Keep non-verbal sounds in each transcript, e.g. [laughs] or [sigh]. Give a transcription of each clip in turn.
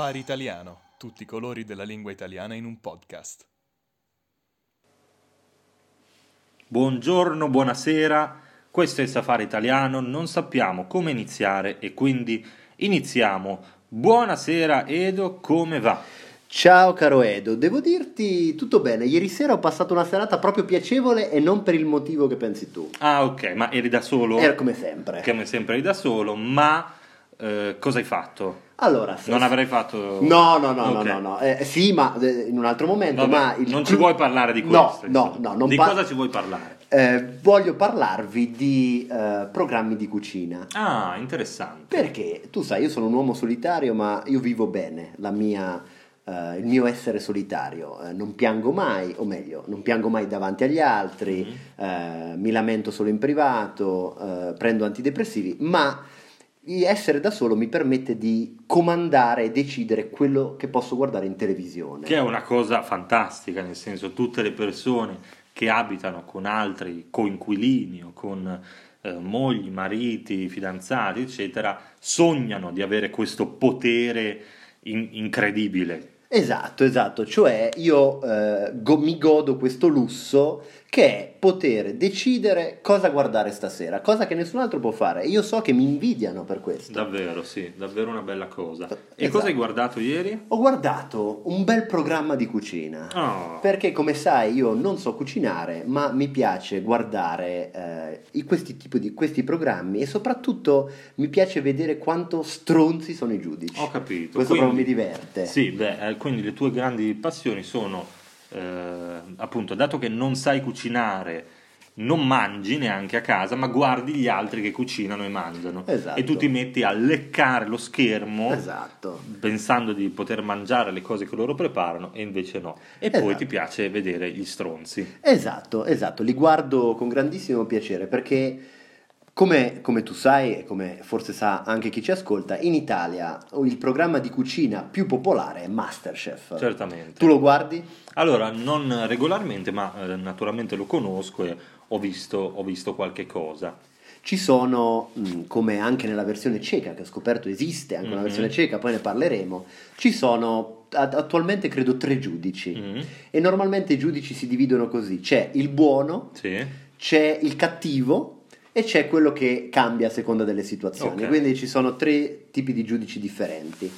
Safari Italiano, tutti i colori della lingua italiana in un podcast. Buongiorno, buonasera, questo è Safari Italiano, non sappiamo come iniziare e quindi iniziamo. Buonasera Edo, come va? Ciao caro Edo, devo dirti tutto bene, ieri sera ho passato una serata proprio piacevole e non per il motivo che pensi tu. Ah ok, ma eri da solo? Era come sempre. Come sempre eri da solo, ma eh, cosa hai fatto? Allora, se- Non avrei fatto... No, no, no, Ok. no, no, no. Eh, sì, ma eh, in un altro momento, Vabbè, ma il non ci vuoi parlare di No, questo? no, insomma. no, non Di par- cosa ci vuoi parlare? Eh, voglio parlarvi di eh, programmi di cucina. Ah, interessante. Perché tu sai, io sono un uomo solitario, ma io vivo bene la mia, eh, il mio essere solitario. Eh, non piango mai, o meglio, non piango mai davanti agli altri, Mhm. eh, mi lamento solo in privato, prendo antidepressivi, ma essere da solo mi permette di comandare e decidere quello che posso guardare in televisione. Che è una cosa fantastica, nel senso tutte le persone che abitano con altri coinquilini o con eh, mogli, mariti, fidanzati, eccetera, sognano di avere questo potere in- incredibile. Esatto, esatto, cioè io eh, go- mi godo questo lusso che è poter decidere cosa guardare stasera, cosa che nessun altro può fare. Io so che mi invidiano per questo. Davvero, sì, davvero una bella cosa. E Esatto. cosa hai guardato ieri? Ho guardato un bel programma di cucina. Oh, Perché come sai io non so cucinare, ma mi piace guardare eh, questi tipi di questi programmi e soprattutto mi piace vedere quanto stronzi sono i giudici. ho capito. Questo Quindi- proprio mi diverte. Sì, beh, eh, quindi le tue grandi passioni sono, eh, appunto, dato che non sai cucinare, non mangi neanche a casa, ma guardi gli altri che cucinano e mangiano. Esatto. E tu ti metti a leccare lo schermo Esatto. pensando di poter mangiare le cose che loro preparano e invece no. E poi Esatto. ti piace vedere gli stronzi. Esatto, esatto, li guardo con grandissimo piacere perché come, come tu sai e come forse sa anche chi ci ascolta, in Italia il programma di cucina più popolare è Masterchef. Certamente. Tu lo guardi? Allora, non regolarmente, ma eh, naturalmente lo conosco e ho visto, ho visto qualche cosa. Ci sono, mh, come anche nella versione ceca, che ho scoperto esiste anche una Mhm. versione ceca, poi ne parleremo, ci sono attualmente credo tre giudici Mm, e normalmente i giudici si dividono così, c'è il buono, Sì. c'è il cattivo e c'è quello che cambia a seconda delle situazioni. Ok. Quindi ci sono tre tipi di giudici differenti.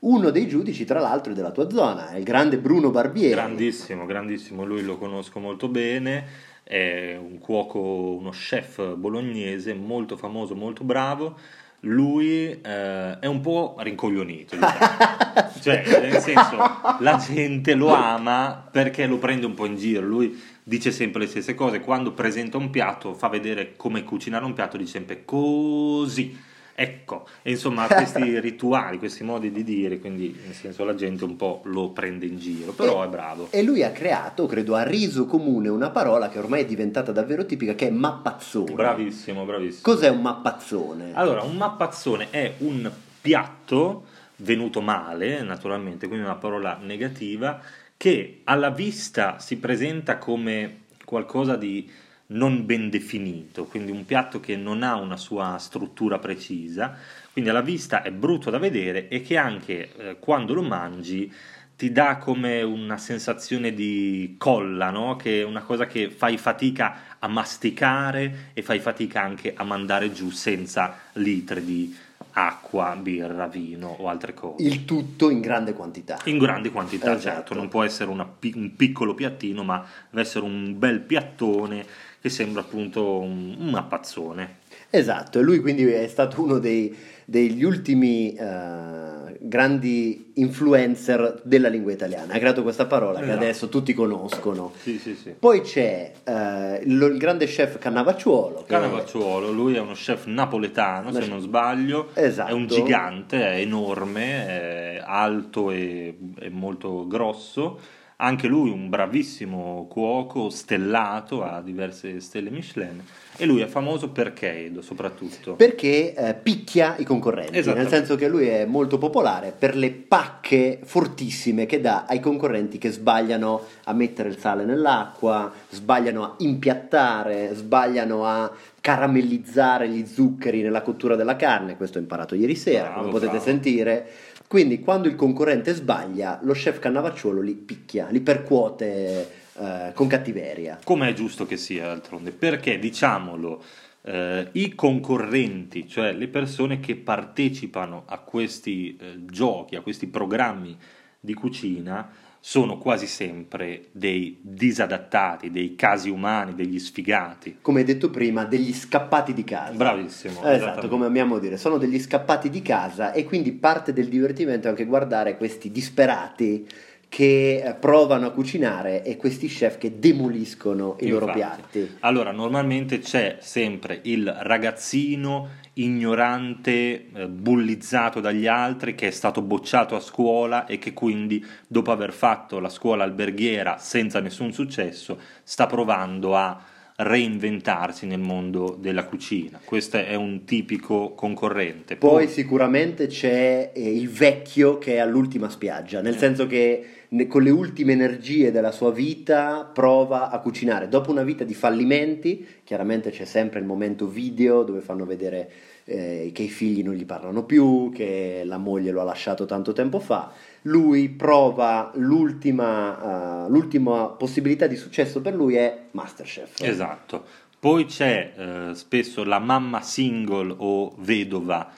Uno dei giudici, tra l'altro, è della tua zona, è il grande Bruno Barbieri. Grandissimo, grandissimo, lui lo conosco molto bene, è un cuoco, uno chef bolognese molto famoso, molto bravo. Lui eh, è un po' rincoglionito, [laughs] cioè nel senso la gente lo ama perché lo prende un po' in giro. Lui dice sempre le stesse cose. Quando presenta un piatto, fa vedere come cucinare un piatto, dice sempre così. Ecco, e insomma questi [laughs] rituali, questi modi di dire, quindi nel senso la gente un po' lo prende in giro, però E- è bravo. E lui ha creato, credo, ha reso comune una parola che ormai è diventata davvero tipica, che è mappazzone. Bravissimo, bravissimo. Cos'è un mappazzone? Allora, un mappazzone è un piatto venuto male, naturalmente, quindi una parola negativa, che alla vista si presenta come qualcosa di non ben definito, quindi un piatto che non ha una sua struttura precisa, quindi alla vista è brutto da vedere e che anche eh, quando lo mangi ti dà come una sensazione di colla, no? che è una cosa che fai fatica a masticare e fai fatica anche a mandare giù senza litri di acqua, birra, vino o altre cose. Il tutto in grande quantità. In grandi quantità, Esatto. certo, non può essere una un piccolo piattino, ma deve essere un bel piattone che sembra appunto un, un mappazzone. Esatto, e lui quindi è stato uno dei- degli ultimi eh, grandi influencer della lingua italiana. Ha creato questa parola che Esatto. adesso tutti conoscono. Sì, sì, sì. Poi c'è eh, lo- il grande chef Cannavacciuolo. che- Canavacciuolo, lui è uno chef napoletano, se non sbaglio, Esatto. è un gigante, è enorme, è alto e, e molto grosso. Anche lui un bravissimo cuoco, stellato, ha diverse stelle Michelin. E lui è famoso perché, soprattutto. Perché eh, picchia i concorrenti, nel senso che lui è molto popolare per le pacche fortissime che dà ai concorrenti che sbagliano a mettere il sale nell'acqua, sbagliano a impiattare, sbagliano a caramellizzare gli zuccheri nella cottura della carne, questo ho imparato ieri sera, Bravo, come potete bravo. sentire. Quindi quando il concorrente sbaglia, lo chef Cannavacciuolo li picchia, li percuote eh, con cattiveria. Come è giusto che sia d'altronde, perché diciamolo, eh, i concorrenti, cioè le persone che partecipano a questi eh, giochi, a questi programmi di cucina, sono quasi sempre dei disadattati, dei casi umani, degli sfigati. Come detto prima, degli scappati di casa. Bravissimo. Esatto, come amiamo dire, sono degli scappati di casa e quindi parte del divertimento è anche guardare questi disperati che eh, provano a cucinare e questi chef che demoliscono i loro Infatti. piatti. Allora, normalmente c'è sempre il ragazzino ignorante, eh, bullizzato dagli altri, che è stato bocciato a scuola e che quindi, dopo aver fatto la scuola alberghiera senza nessun successo, sta provando a reinventarsi nel mondo della cucina. Questo è un tipico concorrente. Poi sicuramente c'è eh, il vecchio che è all'ultima spiaggia, nel Eh. senso che con le ultime energie della sua vita prova a cucinare. Dopo una vita di fallimenti, chiaramente c'è sempre il momento video dove fanno vedere eh, che i figli non gli parlano più, che la moglie lo ha lasciato tanto tempo fa. Lui prova l'ultima, eh, l'ultima possibilità di successo per lui è Masterchef. Esatto. Poi c'è eh, spesso la mamma single o vedova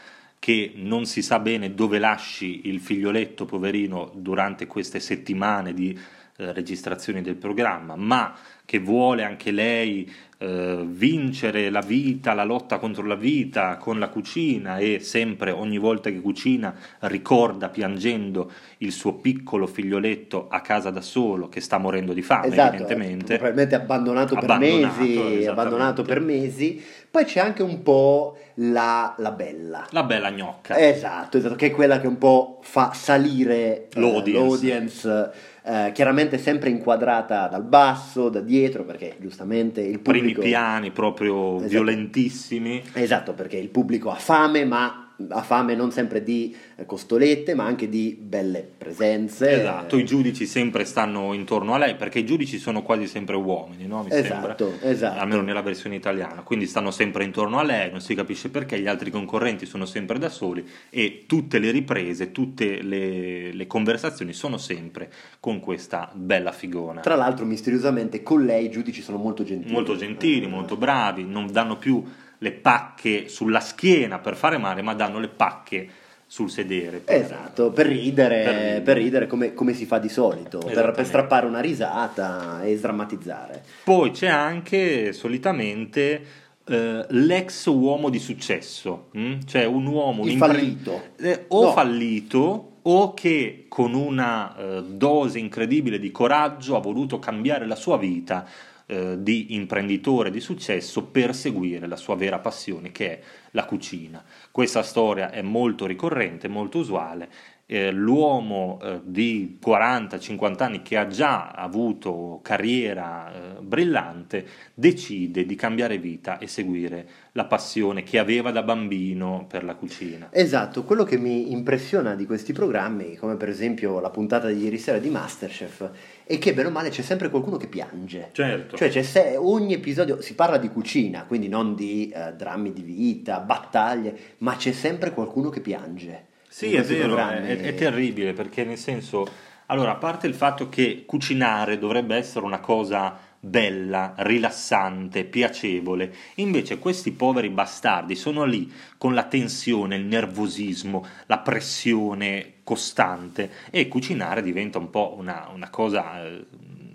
che non si sa bene dove lasci il figlioletto poverino durante queste settimane di eh, registrazioni del programma, ma che vuole anche lei eh, vincere la vita, la lotta contro la vita con la cucina e sempre ogni volta che cucina ricorda piangendo il suo piccolo figlioletto a casa da solo che sta morendo di fame Esatto, evidentemente. probabilmente abbandonato, Abbandonato, per mesi, abbandonato per mesi. Poi c'è anche un po' la, la bella. La bella gnocca. Esatto, esatto, che è quella che un po' fa salire eh, L'audience. l'audience, eh, chiaramente sempre inquadrata dal basso, da dietro, perché giustamente il primi pubblico... piani proprio Esatto. violentissimi. Esatto, perché il pubblico ha fame, ma ha fame non sempre di eh, costolette, ma anche di belle presenze. Esatto, i giudici sempre stanno intorno a lei perché i giudici sono quasi sempre uomini, no? Mi sembra. Esatto, esatto. Almeno nella versione italiana, quindi stanno sempre intorno a lei, non si capisce perché, gli altri concorrenti sono sempre da soli e tutte le riprese, tutte le, le conversazioni sono sempre con questa bella figona. Tra l'altro, misteriosamente, con lei i giudici sono molto gentili. molto gentili, molto bravi, non danno più le pacche sulla schiena per fare male, ma danno le pacche sul sedere. per- Esatto, per ridere, Per per ridere. ridere, come, come si fa di solito, per, per strappare una risata e sdrammatizzare. Poi c'è anche solitamente eh, l'ex uomo di successo, mm? cioè un uomo Il fallito. eh, o No. fallito o che con una eh, dose incredibile di coraggio ha voluto cambiare la sua vita eh, di imprenditore di successo per seguire la sua vera passione che è la cucina. Questa storia è molto ricorrente, molto usuale. Eh, l'uomo eh, di 40-50 anni che ha già avuto carriera eh, brillante decide di cambiare vita e seguire la passione che aveva da bambino per la cucina. Esatto, quello che mi impressiona di questi programmi, come per esempio la puntata di ieri sera di Masterchef, è che bene o male c'è sempre qualcuno che piange. Certo. Cioè c'è se- ogni episodio si parla di cucina, quindi non di eh, drammi di vita, battaglie, ma c'è sempre qualcuno che piange. Sì, è vero, è, è terribile perché nel senso, allora, a parte il fatto che cucinare dovrebbe essere una cosa bella, rilassante, piacevole, invece questi poveri bastardi sono lì con la tensione, il nervosismo, la pressione costante e cucinare diventa un po' una, una cosa eh,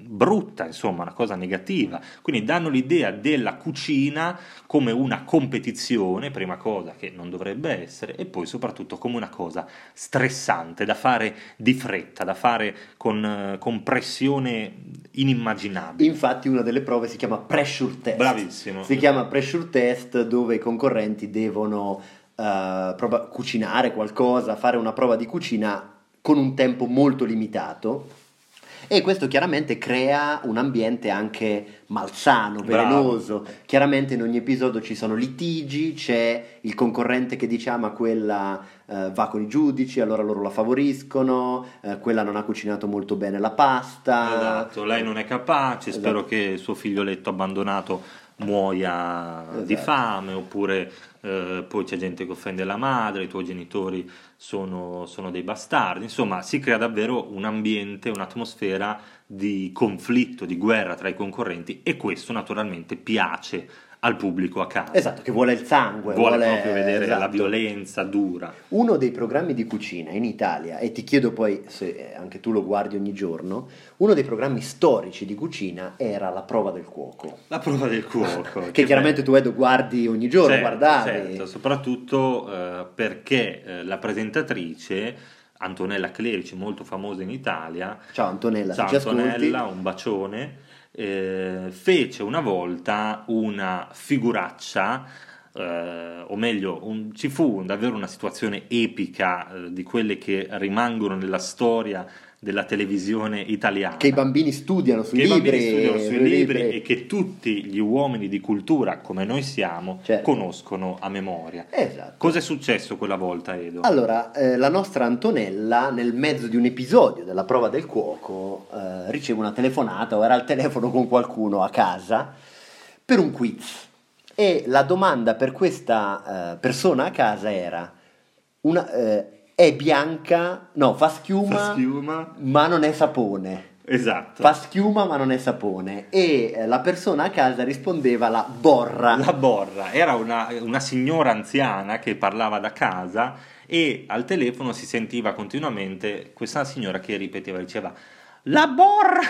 brutta, insomma, una cosa negativa. Quindi danno l'idea della cucina come una competizione, prima cosa che non dovrebbe essere, e poi soprattutto come una cosa stressante, da fare di fretta, da fare con, eh, con pressione inimmaginabile. Infatti una delle prove si chiama pressure test. Bravissimo. Si chiama pressure test dove i concorrenti devono eh, prova- cucinare qualcosa, fare una prova di cucina con un tempo molto limitato. E questo chiaramente crea un ambiente anche malsano, Bravo. velenoso. Chiaramente in ogni episodio ci sono litigi, c'è il concorrente che dice ah ma quella eh, va con i giudici, allora loro la favoriscono, eh, quella non ha cucinato molto bene la pasta. Esatto, lei non è capace, Esatto. spero che il suo figlioletto abbandonato muoia di Esatto. fame, oppure eh, poi c'è gente che offende la madre, i tuoi genitori sono, sono dei bastardi, insomma si crea davvero un ambiente, un'atmosfera di conflitto, di guerra tra i concorrenti e questo naturalmente piace al pubblico a casa. Esatto, che vuole il sangue, Vuole proprio vedere la esatto. violenza dura. Uno dei programmi di cucina in Italia, e ti chiedo poi se anche tu lo guardi ogni giorno, uno dei programmi storici di cucina era La prova del cuoco. La prova del cuoco. [laughs] Che chiaramente tu Edo guardi ogni giorno, Certo, guardavi. certo, soprattutto eh, perché eh, la presentatrice Antonella Clerici, molto famosa in Italia, Ciao Antonella, ciao. Antonella, un bacione, eh, fece una volta una figuraccia, eh, o meglio, un- ci fu davvero una situazione epica eh, di quelle che rimangono nella storia della televisione italiana. Che i bambini studiano sui Che libri. bambini studiano sui sui libri e che tutti gli uomini di cultura, come noi siamo, Certo. conoscono a memoria. Esatto. Cos'è successo quella volta, Edo? Allora, eh, la nostra Antonella, nel mezzo di un episodio della prova del cuoco, eh, riceve una telefonata o era al telefono con qualcuno a casa per un quiz. E la domanda per questa eh, persona a casa era: una- eh, è bianca, no, fa schiuma, Fa schiuma. ma non è sapone. Esatto. Fa schiuma ma non è sapone. E eh, la persona a casa rispondeva la borra. La borra era una, una signora anziana che parlava da casa e al telefono si sentiva continuamente questa signora che ripeteva, diceva la borra,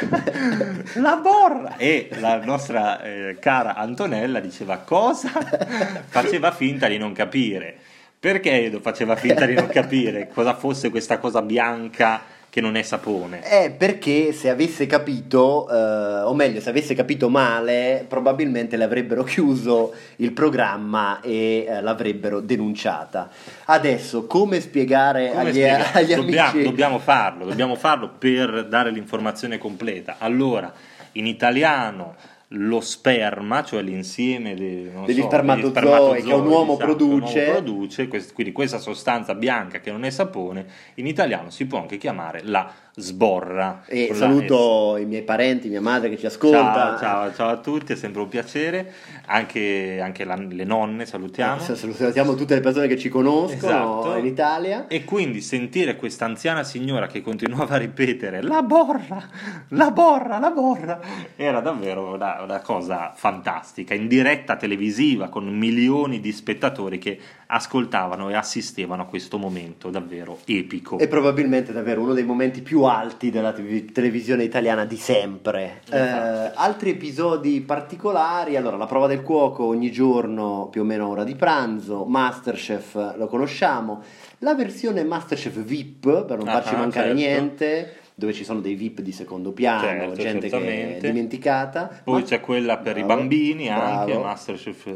[laughs] la borra e la nostra eh, cara Antonella diceva cosa? [laughs] Faceva finta di non capire. Perché Edo faceva finta di non capire cosa fosse questa cosa bianca che non è sapone? Eh, perché se avesse capito, eh, o meglio, se avesse capito male, probabilmente le avrebbero chiuso il programma e eh, l'avrebbero denunciata. Adesso, come spiegare Come agli, spiegare? agli dobbiamo, amici... dobbiamo farlo, dobbiamo farlo per dare l'informazione completa. Allora, in italiano lo sperma, cioè l'insieme de- Degli so, spermatozoi che un uomo esatto, che un uomo produce. produce, quest- quindi questa sostanza bianca che non è sapone, in italiano si può anche chiamare la sborra. E saluto i miei parenti, mia madre che ci ascolta. Ciao, ciao, ciao a tutti, è sempre un piacere. Anche, anche la- le nonne salutiamo. Eh, Salutiamo tutte le persone che ci conoscono Esatto. in Italia. E quindi sentire questa anziana signora che continuava a ripetere la borra, la borra, la borra, era davvero una, una cosa fantastica, in diretta televisiva con milioni di spettatori che ascoltavano e assistevano a questo momento davvero epico. E probabilmente davvero uno dei momenti più alti della TV televisione italiana di sempre. Eh, Infatti. altri episodi particolari, allora la prova del cuoco ogni giorno più o meno ora di pranzo, Masterchef lo conosciamo, la versione Masterchef VIP per non Ah, farci mancare certo. niente, dove ci sono dei VIP di secondo piano, Certo, gente che è dimenticata. Poi Ma- c'è quella per i Bravo, bambini anche, bravo. Masterchef eh,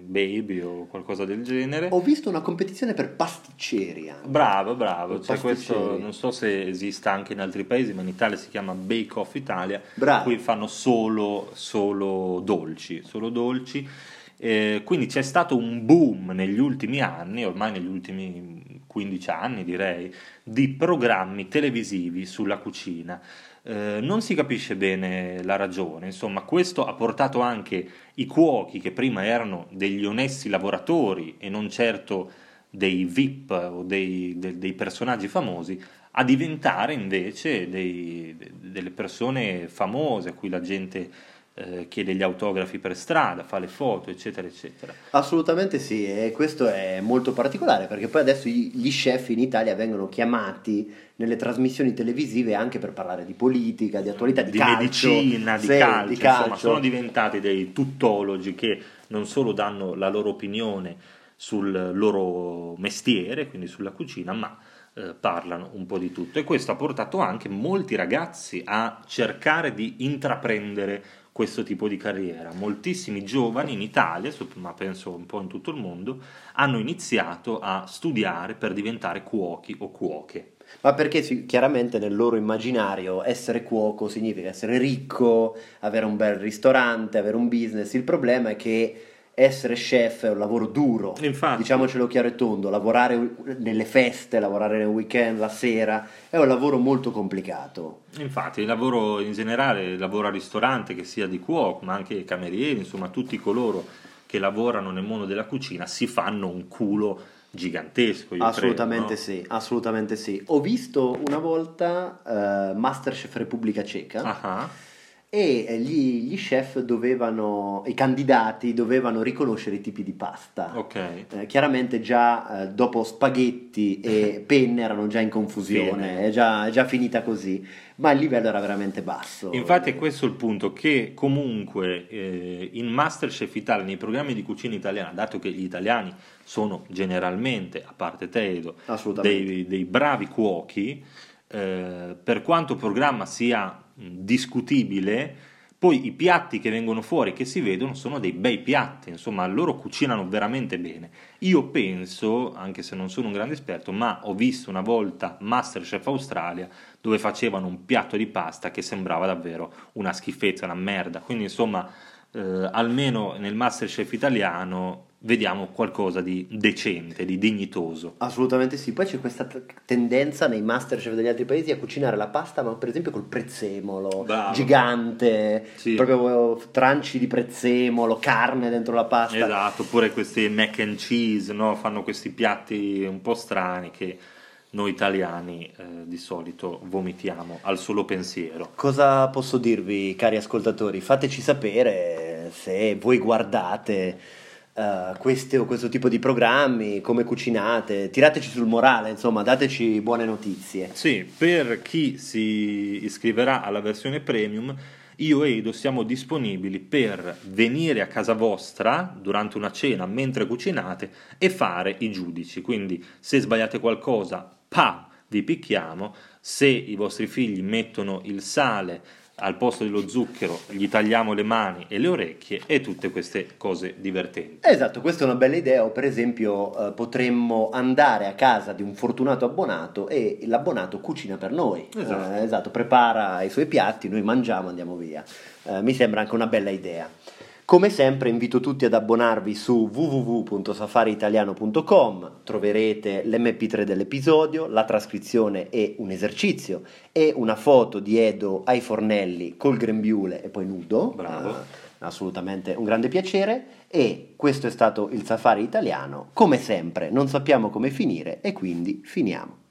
Baby o qualcosa del genere. Ho visto una competizione per pasticceri anche. Bravo, bravo. C'è questo, non so se esista anche in altri paesi, ma in Italia si chiama Bake Off Italia. Bravo. Qui fanno solo, solo dolci, solo dolci. Eh, quindi c'è stato un boom negli ultimi anni, ormai negli ultimi 15 anni direi, di programmi televisivi sulla cucina. Eh, non si capisce bene la ragione, insomma, questo ha portato anche i cuochi che prima erano degli onesti lavoratori e non certo dei VIP o dei, de- dei personaggi famosi a diventare invece dei- de- delle persone famose a cui la gente eh, chiede gli autografi per strada, fa le foto, eccetera, eccetera. Assolutamente sì, e questo è molto particolare perché poi adesso gli chef in Italia vengono chiamati nelle trasmissioni televisive anche per parlare di politica, di attualità, di, di calcio, medicina, di, sì, calcio, di insomma, calcio. sono diventati dei tuttologi che non solo danno la loro opinione sul loro mestiere, quindi sulla cucina, ma eh, parlano un po' di tutto. E questo ha portato anche molti ragazzi a cercare di intraprendere questo tipo di carriera. Moltissimi giovani in Italia, ma penso un po' in tutto il mondo, hanno iniziato a studiare per diventare cuochi o cuoche. Ma perché chiaramente nel loro immaginario essere cuoco significa essere ricco, avere un bel ristorante, avere un business. Il problema è che essere chef è un lavoro duro, Infatti. diciamocelo chiaro e tondo, lavorare nelle feste, lavorare nel weekend, la sera, è un lavoro molto complicato. Infatti, il lavoro in generale, il lavoro al ristorante, che sia di cuoco, ma anche camerieri, insomma, tutti coloro che lavorano nel mondo della cucina si fanno un culo gigantesco. Assolutamente credo, no? sì, assolutamente sì. Ho visto una volta eh, Masterchef Repubblica Ceca. Ah, e eh, gli, gli chef dovevano, i candidati dovevano riconoscere i tipi di pasta. ok. Eh, chiaramente già eh, dopo spaghetti e [laughs] penne erano già in confusione, è già, è già finita così, ma il livello era veramente basso. Infatti è questo il punto, che comunque eh, in Masterchef Italia, nei programmi di cucina italiana, dato che gli italiani sono generalmente, a parte te Edo, Assolutamente. dei, dei bravi cuochi, eh, per quanto programma sia discutibile, poi i piatti che vengono fuori, che si vedono, sono dei bei piatti, insomma, loro cucinano veramente bene. Io penso, anche se non sono un grande esperto, ma ho visto una volta Masterchef Australia dove facevano un piatto di pasta che sembrava davvero una schifezza, una merda. Quindi, insomma, eh, almeno nel Masterchef italiano vediamo qualcosa di decente, di dignitoso. Assolutamente sì, poi c'è questa t- tendenza nei masterchef degli altri paesi a cucinare la pasta, ma per esempio col prezzemolo Bravo. gigante, Sì. proprio tranci di prezzemolo, carne dentro la pasta. Esatto, oppure questi mac and cheese, no? fanno questi piatti un po' strani che noi italiani eh, di solito vomitiamo al solo pensiero. Cosa posso dirvi, cari ascoltatori? Fateci sapere se voi guardate eh, queste- questo tipo di programmi, come cucinate, tirateci sul morale, insomma, dateci buone notizie. Sì, per chi si iscriverà alla versione premium, io e Edo siamo disponibili per venire a casa vostra durante una cena mentre cucinate e fare i giudici. Quindi se sbagliate qualcosa, pa, vi picchiamo. Se i vostri figli mettono il sale al posto dello zucchero, gli tagliamo le mani e le orecchie e tutte queste cose divertenti. Esatto, questa è una bella idea, o per esempio eh, potremmo andare a casa di un fortunato abbonato e l'abbonato cucina per noi. Esatto. Eh, esatto, prepara i suoi piatti, noi mangiamo, andiamo via. Eh, mi sembra anche una bella idea. Come sempre invito tutti ad abbonarvi su www.safariitaliano.com, troverete l'MP3 dell'episodio, la trascrizione e un esercizio e una foto di Edo ai fornelli col grembiule e poi nudo. Bravo. Eh, assolutamente un grande piacere e questo è stato il Safari italiano. Come sempre non sappiamo come finire e quindi finiamo.